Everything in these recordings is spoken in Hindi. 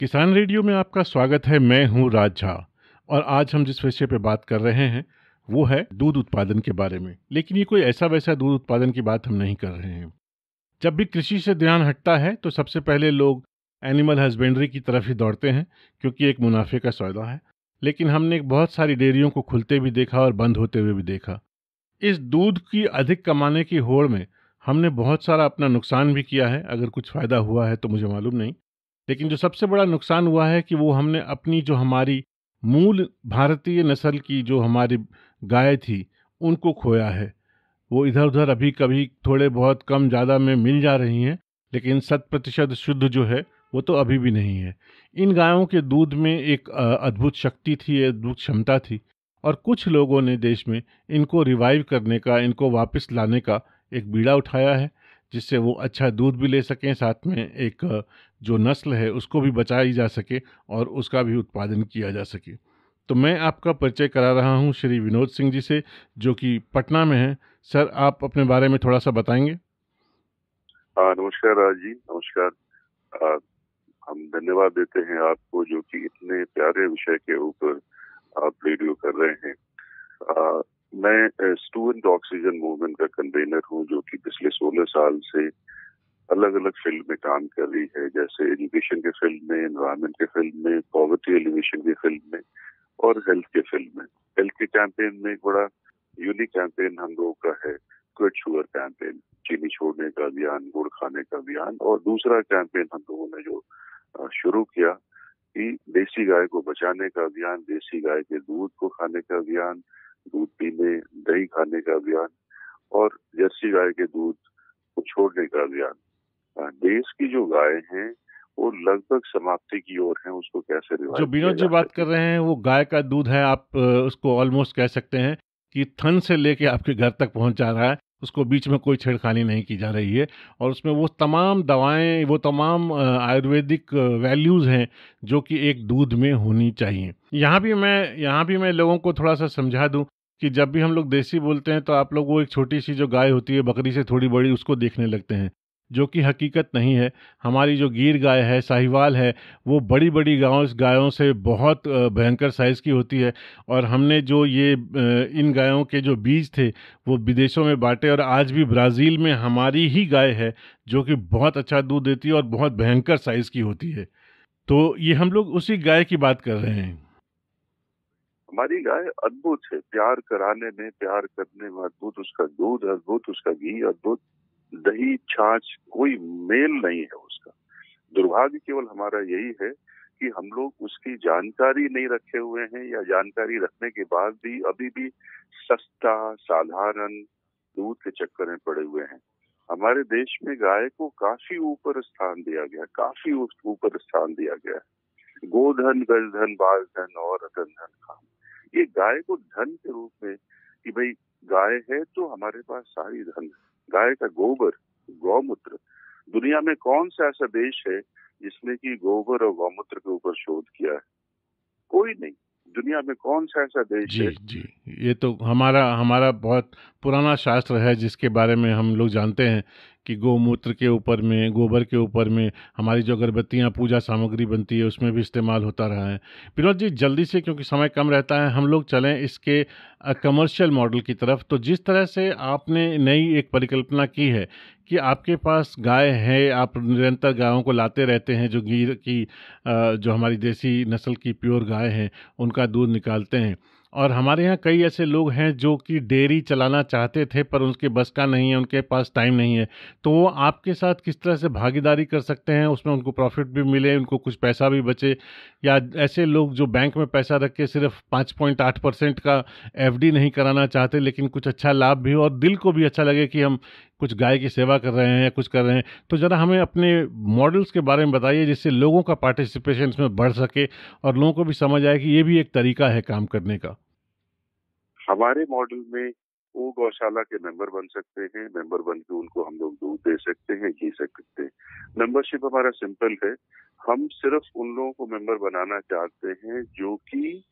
किसान रेडियो में आपका स्वागत है। मैं हूँ राज झा और आज हम जिस विषय पे बात कर रहे हैं, वो है दूध उत्पादन के बारे में। लेकिन ये कोई ऐसा वैसा दूध उत्पादन की बात हम नहीं कर रहे हैं। जब भी कृषि से ध्यान हटता है तो सबसे पहले लोग एनिमल हस्बेंड्री की तरफ़ ही दौड़ते हैं, क्योंकि एक मुनाफे का सौदा है। लेकिन हमने बहुत सारी डेयरियों को खुलते भी देखा और बंद होते हुए भी देखा। इस दूध की अधिक कमाने की होड़ में हमने बहुत सारा अपना नुकसान भी किया है। अगर कुछ फ़ायदा हुआ है तो मुझे मालूम नहीं। लेकिन जो सबसे बड़ा नुकसान हुआ है कि वो हमने अपनी जो हमारी मूल भारतीय नस्ल की जो हमारी गाय थी, उनको खोया है। वो इधर उधर अभी कभी थोड़े बहुत कम ज़्यादा में मिल जा रही हैं, लेकिन शत प्रतिशत शुद्ध जो है, वो तो अभी भी नहीं है। इन गायों के दूध में एक अद्भुत शक्ति थी अद्भुत क्षमता थी और कुछ लोगों ने देश में इनको रिवाइव करने का, इनको वापस लाने का एक बीड़ा उठाया है। जिससे वो अच्छा दूध भी ले सकें, साथ में एक, जो नस्ल है, उसको भी बचाई जा सके और उसका भी उत्पादन किया जा सके। तो मैं आपका परिचय करा रहा हूँ श्री विनोद सिंह जी से, जो कि पटना में हैं। सर, आप अपने बारे में थोड़ा सा बताएँगे? नमस्कार जी, नमस्कार। हम धन्यवाद देते हैं आपको, जो कि इतने प्यारे विषय के ऊपर आप रेडियो कर रहे हैं। मैं स्टूडेंट ऑक्सीजन मूवमेंट का कन्वेनर हूँ, जो कि पिछले 16 साल से अलग अलग फ़ील्ड में काम कर रही है, जैसे एजुकेशन के फ़ील्ड में एनवायरमेंट के फ़ील्ड में पॉवर्टी एलिवेशन के फ़ील्ड में और हेल्थ के फ़ील्ड में। हेल्थ के कैंपेन में एक बड़ा यूनिक कैंपेन हम लोगों का है क्विट शुगर कैंपेन चीनी छोड़ने का अभियान, गुड़ खाने का अभियान और दूसरा कैंपेन हम लोगों ने जो शुरू किया कि देसी गाय को बचाने का अभियान, देसी गाय के दूध को खाने का अभियान दूध पीने दही खाने का अभियान और जर्सी गाय के दूध को छोड़ने का अभियान। देश की जो गाय हैं वो लगभग समाप्ति की ओर है उसको कैसे जो विनोद जी बात कर रहे हैं वो गाय का दूध है आप उसको ऑलमोस्ट कह सकते हैं कि थन से लेके आपके घर तक पहुँच जा रहा है उसको बीच में कोई छेड़खानी नहीं की जा रही है और उसमें वो तमाम दवाएँ वो तमाम आयुर्वेदिक वैल्यूज़ हैं जो कि एक दूध में होनी चाहिए। यहाँ भी मैं यहाँ भी मैं लोगों को थोड़ा सा समझा दूँ कि जब भी हम लोग देसी बोलते हैं तो आप लोग वो एक छोटी सी जो गाय होती है, बकरी से थोड़ी बड़ी, उसको देखने लगते हैं, जो कि हकीकत नहीं है। हमारी जो गिर गाय है, साहिवाल है, वो बड़ी बड़ी गाँव गायों से बहुत भयंकर साइज़ की होती है और हमने जो ये इन गायों के जो बीज थे, वो विदेशों में बांटे और आज भी ब्राज़ील में हमारी ही गाय है, जो कि बहुत अच्छा दूध देती है और बहुत भयंकर साइज़ की होती है। तो ये हम लोग उसी गाय की बात कर रहे हैं। हमारी गाय अद्भुत है। प्यार कराने में, प्यार करने में अद्भुत, उसका दूध अद्भुत, उसका घी अद्भुत, दही, छाछ, कोई मेल नहीं है उसका। दुर्भाग्य केवल हमारा यही है कि हम लोग उसकी जानकारी नहीं रखे हुए हैं या जानकारी रखने के बाद भी अभी भी सस्ता, साधारण दूध के चक्कर में पड़े हुए हैं। हमारे देश में गाय को काफ़ी ऊपर स्थान दिया गया, काफ़ी ऊपर स्थान दिया गया गोधन गजधन बाल धन और रतन धन काम ये गाय को धन के रूप में कि भाई गाय है तो हमारे पास सारी धन गाय का गोबर गौमूत्र। दुनिया में कौन सा ऐसा देश है जिसने की गोबर और गौमूत्र के ऊपर शोध किया है? कोई नहीं। दुनिया में कौन सा ऐसा देश जी, है? जी। ये तो हमारा हमारा बहुत पुराना शास्त्र है जिसके बारे में हम लोग जानते हैं कि गौमूत्र के ऊपर में, गोबर के ऊपर में हमारी जो अगरबत्तियाँ, पूजा सामग्री बनती है, उसमें भी इस्तेमाल होता रहा है। विनोद जी, जल्दी से, क्योंकि समय कम रहता है, हम लोग चलें इसके कमर्शियल मॉडल की तरफ़। तो जिस तरह से आपने नई एक परिकल्पना की है कि आपके पास गाय है, आप निरंतर गायों को लाते रहते हैं, जो गिर की जो हमारी देसी नस्ल की प्योर गाय हैं, उनका दूध निकालते हैं और हमारे यहाँ कई ऐसे लोग हैं जो कि डेयरी चलाना चाहते थे, पर उनके बस का नहीं है, उनके पास टाइम नहीं है। तो वो आपके साथ किस तरह से भागीदारी कर सकते हैं? उसमें उनको प्रॉफिट भी मिले, उनको कुछ पैसा भी बचे, या ऐसे लोग जो बैंक में पैसा रख के सिर्फ़ पाँच पॉइंट आठ परसेंट का एफडी नहीं कराना चाहते, लेकिन कुछ अच्छा लाभ भी हो और दिल को भी अच्छा लगे कि हम कुछ गाय की सेवा कर रहे हैं या कुछ कर रहे हैं। तो ज़रा हमें अपने मॉडल्स के बारे में बताइए, जिससे लोगों का पार्टिसिपेशन इसमें बढ़ सके और लोगों को भी समझ आए कि ये भी एक तरीका है काम करने का। हमारे मॉडल में वो गौशाला के मेंबर बन सकते हैं, मेंबर बन के उनको हम लोग दूध दे सकते हैं घी सकते हैं। मेंबरशिप हमारा सिंपल है। हम सिर्फ़ उन लोगों को मेंबर बनाना चाहते हैं जो कि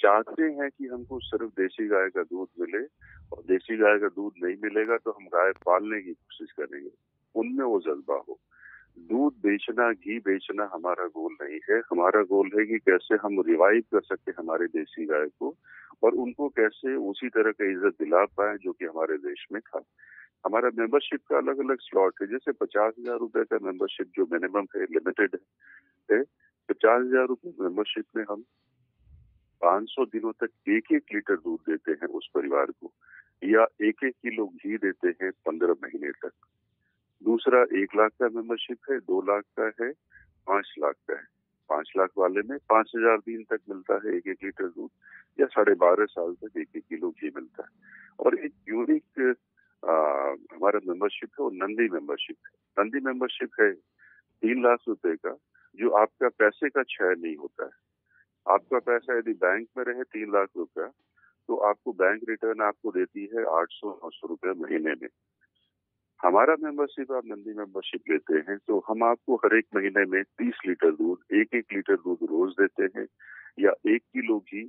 चाहते हैं कि हमको सिर्फ़ देसी गाय का दूध मिले और देसी गाय का दूध नहीं मिलेगा तो हम गाय पालने की कोशिश करेंगे। उनमें वो जज्बा हो। दूध बेचना, घी बेचना हमारा गोल नहीं है। हमारा गोल है कि कैसे हम रिवाइव कर सकते हमारे देसी गाय को और उनको कैसे उसी तरह का इज़्ज़त दिला पाए जो कि हमारे देश में था। हमारा मेंबरशिप का अलग अलग स्लॉट है। जैसे पचास हज़ार रुपए का मेंबरशिप जो मिनिमम है लिमिटेड है, पचास हज़ार रुपए मेंबरशिप में हम 500 दिनों तक एक एक लीटर दूध देते हैं उस परिवार को या एक एक किलो घी देते हैं पंद्रह महीने तक। दूसरा एक लाख का मेंबरशिप है, दो लाख का है, पाँच लाख का है। पाँच लाख वाले में पाँच हज़ार दिन तक मिलता है, एक एक लीटर दूध, या साढ़े बारह साल तक एक एक किलो घी मिलता है। और एक यूनिक हमारा मेंबरशिप है, वो नंदी मेंबरशिप है। नंदी मेंबरशिप है तीन लाख रुपए का, जो आपका पैसे का क्षय नहीं होता है। आपका पैसा यदि बैंक में रहे तीन लाख रुपया तो आपको बैंक रिटर्न आपको देती है आठ सौ, नौ सौ रुपये महीने में। हमारा मेंबरशिप आप नंदी मेंबरशिप लेते हैं तो हम आपको हर एक महीने में तीस लीटर दूध एक एक लीटर दूध रोज देते हैं, या एक किलो घी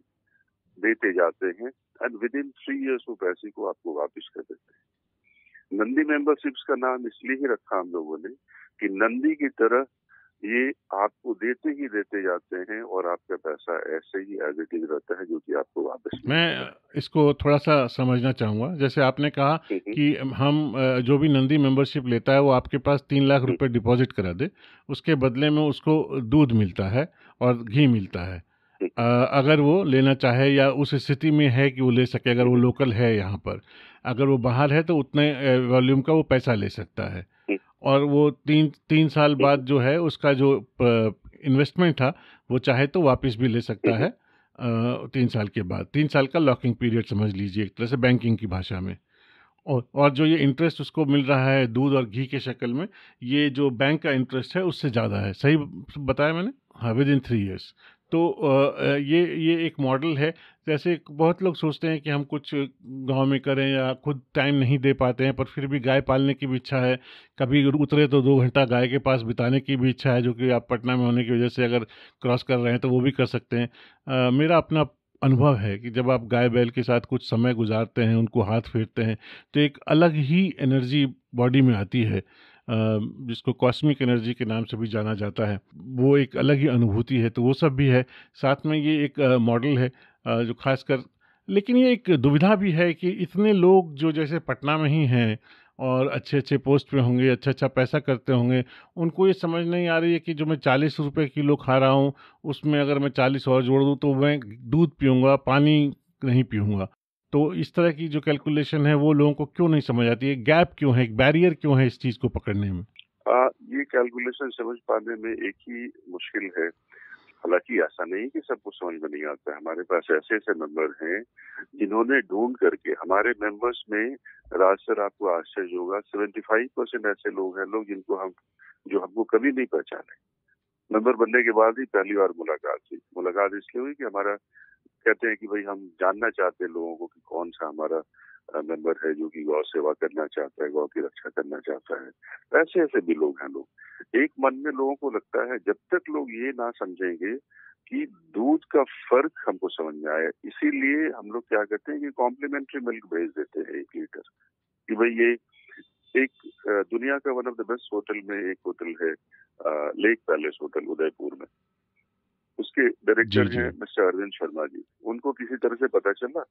देते जाते हैं and within three years वो पैसे को आपको वापस कर देते हैं। नंदी मेंबरशिप्स का नाम इसलिए ही रखा हम लोगों ने कि नंदी की तरह ये आपको देते ही देते जाते हैं और आपका पैसा ऐसे ही एज इट इज़ रहता है जो कि आपको वापस मैं इसको थोड़ा सा समझना चाहूँगा। जैसे आपने कहा हम्म, हम्म। कि हम जो भी नंदी मेंबरशिप लेता है वो आपके पास तीन लाख हम्म। रुपए डिपॉजिट करा दे। उसके बदले में उसको दूध मिलता है और घी मिलता है। अगर वो लेना चाहे या उस स्थिति में है कि वो ले सके अगर वो लोकल है यहाँ पर। अगर वो बाहर है तो उतने वॉल्यूम का वो पैसा ले सकता है। और वो तीन तीन साल बाद जो है उसका जो इन्वेस्टमेंट था वो चाहे तो वापस भी ले सकता है तीन साल के बाद। तीन साल का लॉकिंग पीरियड समझ लीजिए एक तरह से बैंकिंग की भाषा में। और और जो ये इंटरेस्ट उसको मिल रहा है दूध और घी के शक्ल में ये जो बैंक का इंटरेस्ट है उससे ज़्यादा है। सही बताया मैंने? हाँ विद इन थ्री ईयर्स तो ये ये एक मॉडल है जैसे बहुत लोग सोचते हैं कि हम कुछ गाँव में करें या खुद टाइम नहीं दे पाते हैं पर फिर भी गाय पालने की भी इच्छा है। कभी उतरे तो दो घंटा गाय के पास बिताने की भी इच्छा है जो कि आप पटना में होने की वजह से अगर क्रॉस कर रहे हैं तो वो भी कर सकते हैं। आ, मेरा अपना अनुभव है कि जब आप गाय बैल के साथ कुछ समय गुजारते हैं उनको हाथ फेरते हैं तो एक अलग ही एनर्जी बॉडी में आती है। जिसको कॉस्मिक एनर्जी के नाम से भी जाना जाता है वो एक अलग ही अनुभूति है तो वो सब भी है। साथ में ये एक मॉडल है जो खासकर लेकिन ये एक दुविधा भी है कि इतने लोग जो जैसे पटना में ही हैं और अच्छे अच्छे पोस्ट पे होंगे अच्छा अच्छा पैसा करते होंगे उनको ये समझ नहीं आ रही है कि जो मैं चालीस रुपये किलो खा रहा हूँ उसमें अगर मैं चालीस और जोड़ दूँ तो मैं दूध पीऊँगा पानी नहीं पीऊँगा। तो इस तरह की जो कैलकुलेशन है वो लोगों को क्यों नहीं समझ आती है? गैप क्यों है? एक बैरियर क्यों है इस चीज़ को पकड़ने में? आ, ये कैलकुलेशन समझ पाने में एक ही मुश्किल है। हालाँकि ऐसा नहीं कि सबको समझ में नहीं आता हमारे पास ऐसे ऐसे मेंबर हैं जिन्होंने ढूंढ करके, हमारे मेंबर्स में, राज सर आपको आश्चर्य होगा सेवेंटी फाइव परसेंट ऐसे लोग हैं लोग जिनको हम, जो हमको कभी नहीं पहचाने। मेंबर बनने के बाद ही पहली बार मुलाकात हुई। मुलाकात इसलिए हुई कि हमारा कहते हैं कि भाई हम जानना चाहते हैं लोगों को कि कौन सा हमारा मेंबर है जो कि गौ सेवा करना चाहता है, गौ की रक्षा करना चाहता है। ऐसे ऐसे भी लोग हैं लोग। एक मन में लोगों को लगता है, जब तक लोग ये ना समझेंगे कि दूध का फ़र्क हमको समझ में आए इसीलिए हम लोग क्या करते हैं कि कॉम्प्लीमेंट्री मिल्क भेज देते हैं एक लीटर कि भाई ये एक दुनिया का one of the best hotel में एक होटल है लेक पैलेस होटल उदयपुर में। उसके डायरेक्टर हैं मिस्टर अरविंद शर्मा जी। उनको किसी तरह से पता चला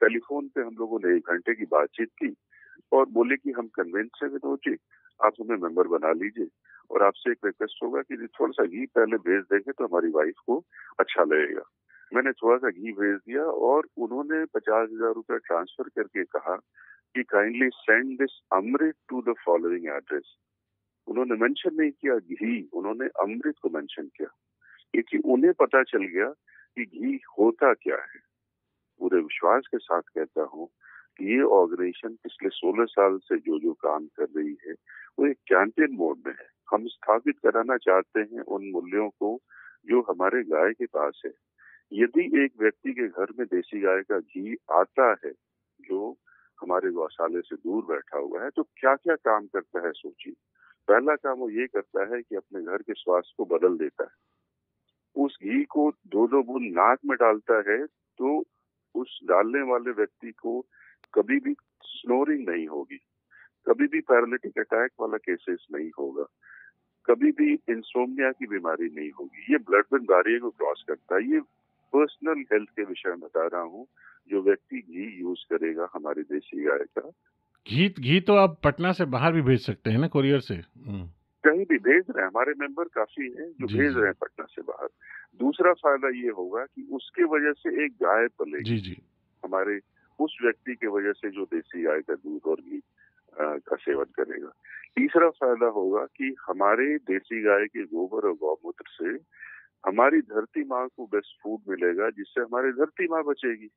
टेलीफोन पे हम लोगों ने एक घंटे की बातचीत की और बोले कि हम कन्विंस है विनोद जी आप हमें मेंबर बना लीजिए। और आपसे एक रिक्वेस्ट होगा कि थोड़ा सा घी पहले भेज देंगे तो हमारी वाइफ को अच्छा लगेगा। मैंने थोड़ा सा घी भेज दिया और उन्होंने पचास हज़ार रूपए ट्रांसफ़र करके कहा कि kindly send this amrit to the following address उन्होंने मेंशन नहीं किया घी उन्होंने अमृत को मेंशन किया। क्योंकि उन्हें पता चल गया कि घी होता क्या है। पूरे विश्वास के साथ कहता हूँ कि ये ऑर्गेनाइजेशन पिछले 16 साल से जो जो काम कर रही है, वो एक कैंपेन मोड में है। हम स्थापित कराना चाहते हैं उन मूल्यों को जो हमारे गाय के पास है। यदि एक व्यक्ति के घर में देसी गाय का घी आता है, जो हमारे गौशाले से दूर बैठा हुआ है तो क्या क्या काम करता है सोचिए। पहला काम वो ये करता है कि अपने घर के स्वास्थ्य को बदल देता है। उस घी को दो दो बूंद नाक में डालता है तो उस डालने वाले व्यक्ति को कभी भी स्नोरिंग नहीं होगी। कभी भी पैरालिटिक अटैक वाला केसेस नहीं होगा। कभी भी इंसोमिया की बीमारी नहीं होगी। ये ब्लड ब्रेन बैरियर को क्रॉस करता है। ये पर्सनल हेल्थ के विषय में बता रहा हूँ। जो व्यक्ति घी यूज़ करेगा, हमारी देसी गाय का। घी घी तो आप पटना से बाहर भी भेज सकते हैं ना कोरियर से? हम्म। कहीं भी भेज रहे हैं हमारे मेंबर काफ़ी हैं जो भेज रहे हैं पटना से बाहर। दूसरा फ़ायदा ये होगा कि उसके वजह से एक गाय पलेगी जी जी। हमारे उस व्यक्ति के वजह से जो देसी गाय का दूध और घी का सेवन करेगा। तीसरा फ़ायदा होगा कि हमारे देसी गाय के गोबर और गौमूत्र से हमारी धरती माँ को बेस्ट फ़ूड मिलेगा जिससे हमारी धरती माँ बचेगी।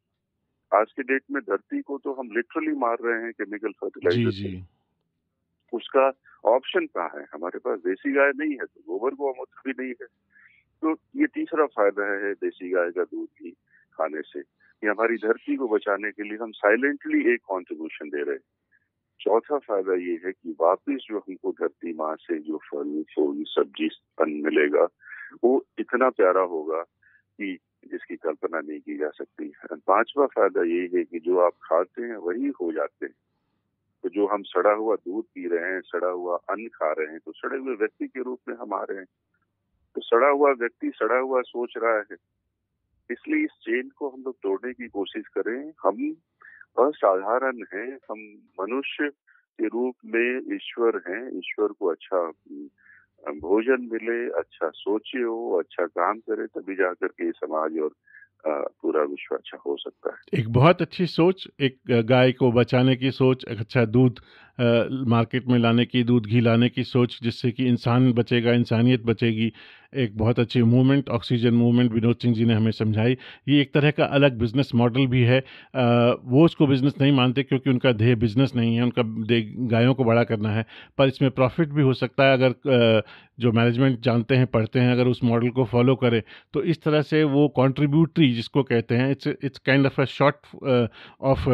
आज के डेट में धरती को तो हम लिटरली मार रहे हैं केमिकल फर्टिलाइज़र से। उसका ऑप्शन कहाँ है? हमारे पास देसी गाय नहीं है तो गोबर गौमूत्र भी नहीं है। तो ये तीसरा फ़ायदा है देसी गाय का दूध भी खाने से, कि हमारी धरती को बचाने के लिए हम साइलेंटली एक कॉन्ट्रीब्यूशन दे रहे हैं। चौथा फ़ायदा ये है कि वापिस जो हमको धरती माँ से जो फल, फूल, सब्ज़ी अन्न मिलेगा, वो इतना प्यारा होगा कि जिसकी कल्पना नहीं की जा सकती। पांचवा फ़ायदा ये है कि जो आप खाते हैं, वही हो जाते हैं। तो जो हम सड़ा हुआ दूध पी रहे हैं, सड़ा हुआ अन्न खा रहे हैं तो सड़े हुए व्यक्ति के रूप में हम आ रहे हैं। तो सड़ा हुआ व्यक्ति, सड़ा हुआ सोच रहा है। इसलिए इस चेन को हम लोग तोड़ने की कोशिश करें। हम असाधारण हैं। हम मनुष्य के रूप में ईश्वर हैं। ईश्वर को अच्छा भोजन मिले अच्छा सोचे हो अच्छा काम करे, तभी जाकर के समाज और पूरा विश्व अच्छा हो सकता है। एक बहुत अच्छी सोच, एक गाय को बचाने की सोच, एक अच्छा दूध मार्केट में लाने की दूध घी लाने की सोच जिससे कि इंसान बचेगा इंसानियत बचेगी एक बहुत अच्छी movement oxygen movement Vinod Singh ji ने हमें समझाई। ये एक तरह का अलग बिज़नेस मॉडल भी है। आ, वो उसको बिज़नेस नहीं मानते क्योंकि उनका ध्येय बिज़नेस नहीं है उनका गायों को बड़ा करना है। पर इसमें प्रॉफिट भी हो सकता है अगर जो मैनेजमेंट जानते हैं पढ़ते हैं अगर उस मॉडल को फॉलो करें तो इस तरह से वो कॉन्ट्रीब्यूटरी जिसको कहते हैं it's it's kind of a sort of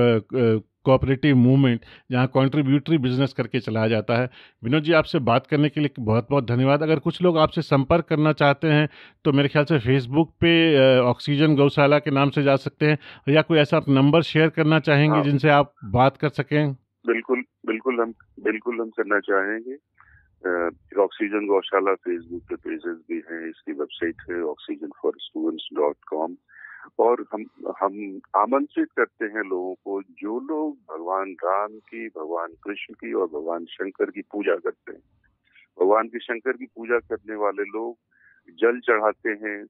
cooperative movement जहाँ कॉन्ट्रीब्यूटरी बिज़नेस करके चलाया जाता है। विनोद जी आपसे बात करने के लिए बहुत बहुत धन्यवाद। अगर कुछ लोग आपसे संपर्क करना चाहते हैं तो मेरे ख्याल से फेसबुक पे ऑक्सीजन गौशाला के नाम से जा सकते हैं या कोई ऐसा आप नंबर शेयर करना चाहेंगे हाँ। जिनसे आप बात कर सकें? बिल्कुल बिल्कुल हम बिल्कुल हम करना चाहेंगे। ऑक्सीजन गौशाला फेसबुक पे पेजेस भी हैं इसकी वेबसाइट है oxygen for students dot com और हम हम आमंत्रित करते हैं लोगों को, जो लोग भगवान राम की, भगवान कृष्ण की और भगवान शंकर की पूजा करते हैं। भगवान की शंकर की पूजा करने वाले लोग जल चढ़ाते हैं,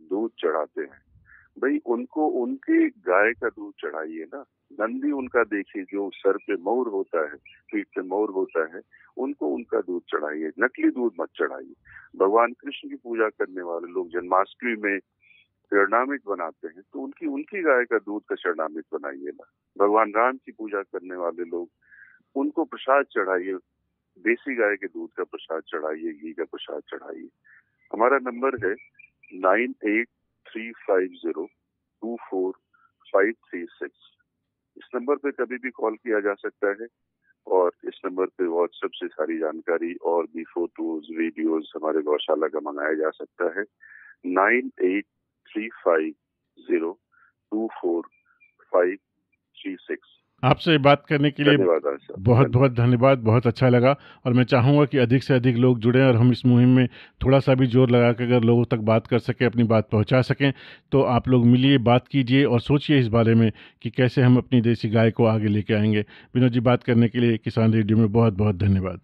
दूध चढ़ाते हैं। भाई, उनको, उनके गाय का दूध चढ़ाइए ना। नंदी उनका देखिए, जो सर पे मोर होता है, पीठ पे मोर होता है, उनको उनका दूध चढ़ाइए, नकली दूध मत चढ़ाइए। भगवान कृष्ण की पूजा करने वाले लोग जन्माष्टमी में चरणामित बनाते हैं तो उनकी उनकी गाय का दूध का शरणामित बनाइए ना। भगवान राम की पूजा करने वाले लोग, उनको प्रसाद चढ़ाइए, देसी गाय के दूध का प्रसाद चढ़ाइए, घी का प्रसाद चढ़ाइए। हमारा नंबर है nine eight three five zero two four five three six. इस नंबर पे कभी भी कॉल किया जा सकता है और इस नंबर पे व्हाट्सएप से सारी जानकारी और भी फ़ोटोज़, वीडियोज़ हमारे गौशाला का मंगाया जा सकता है। Nine eight three five zero two four five three six आपसे बात करने के लिए बहुत बहुत धन्यवाद बहुत अच्छा लगा। और मैं चाहूँगा कि अधिक से अधिक लोग जुड़ें और हम इस मुहिम में थोड़ा सा भी ज़ोर लगा कर अगर लोगों तक बात कर सकें अपनी बात पहुँचा सकें तो आप लोग मिलिए बात कीजिए और सोचिए इस बारे में कि कैसे हम अपनी देसी गाय को आगे लेके आएँगे। विनोद जी बात करने के लिए किसान रेडियो में बहुत बहुत धन्यवाद।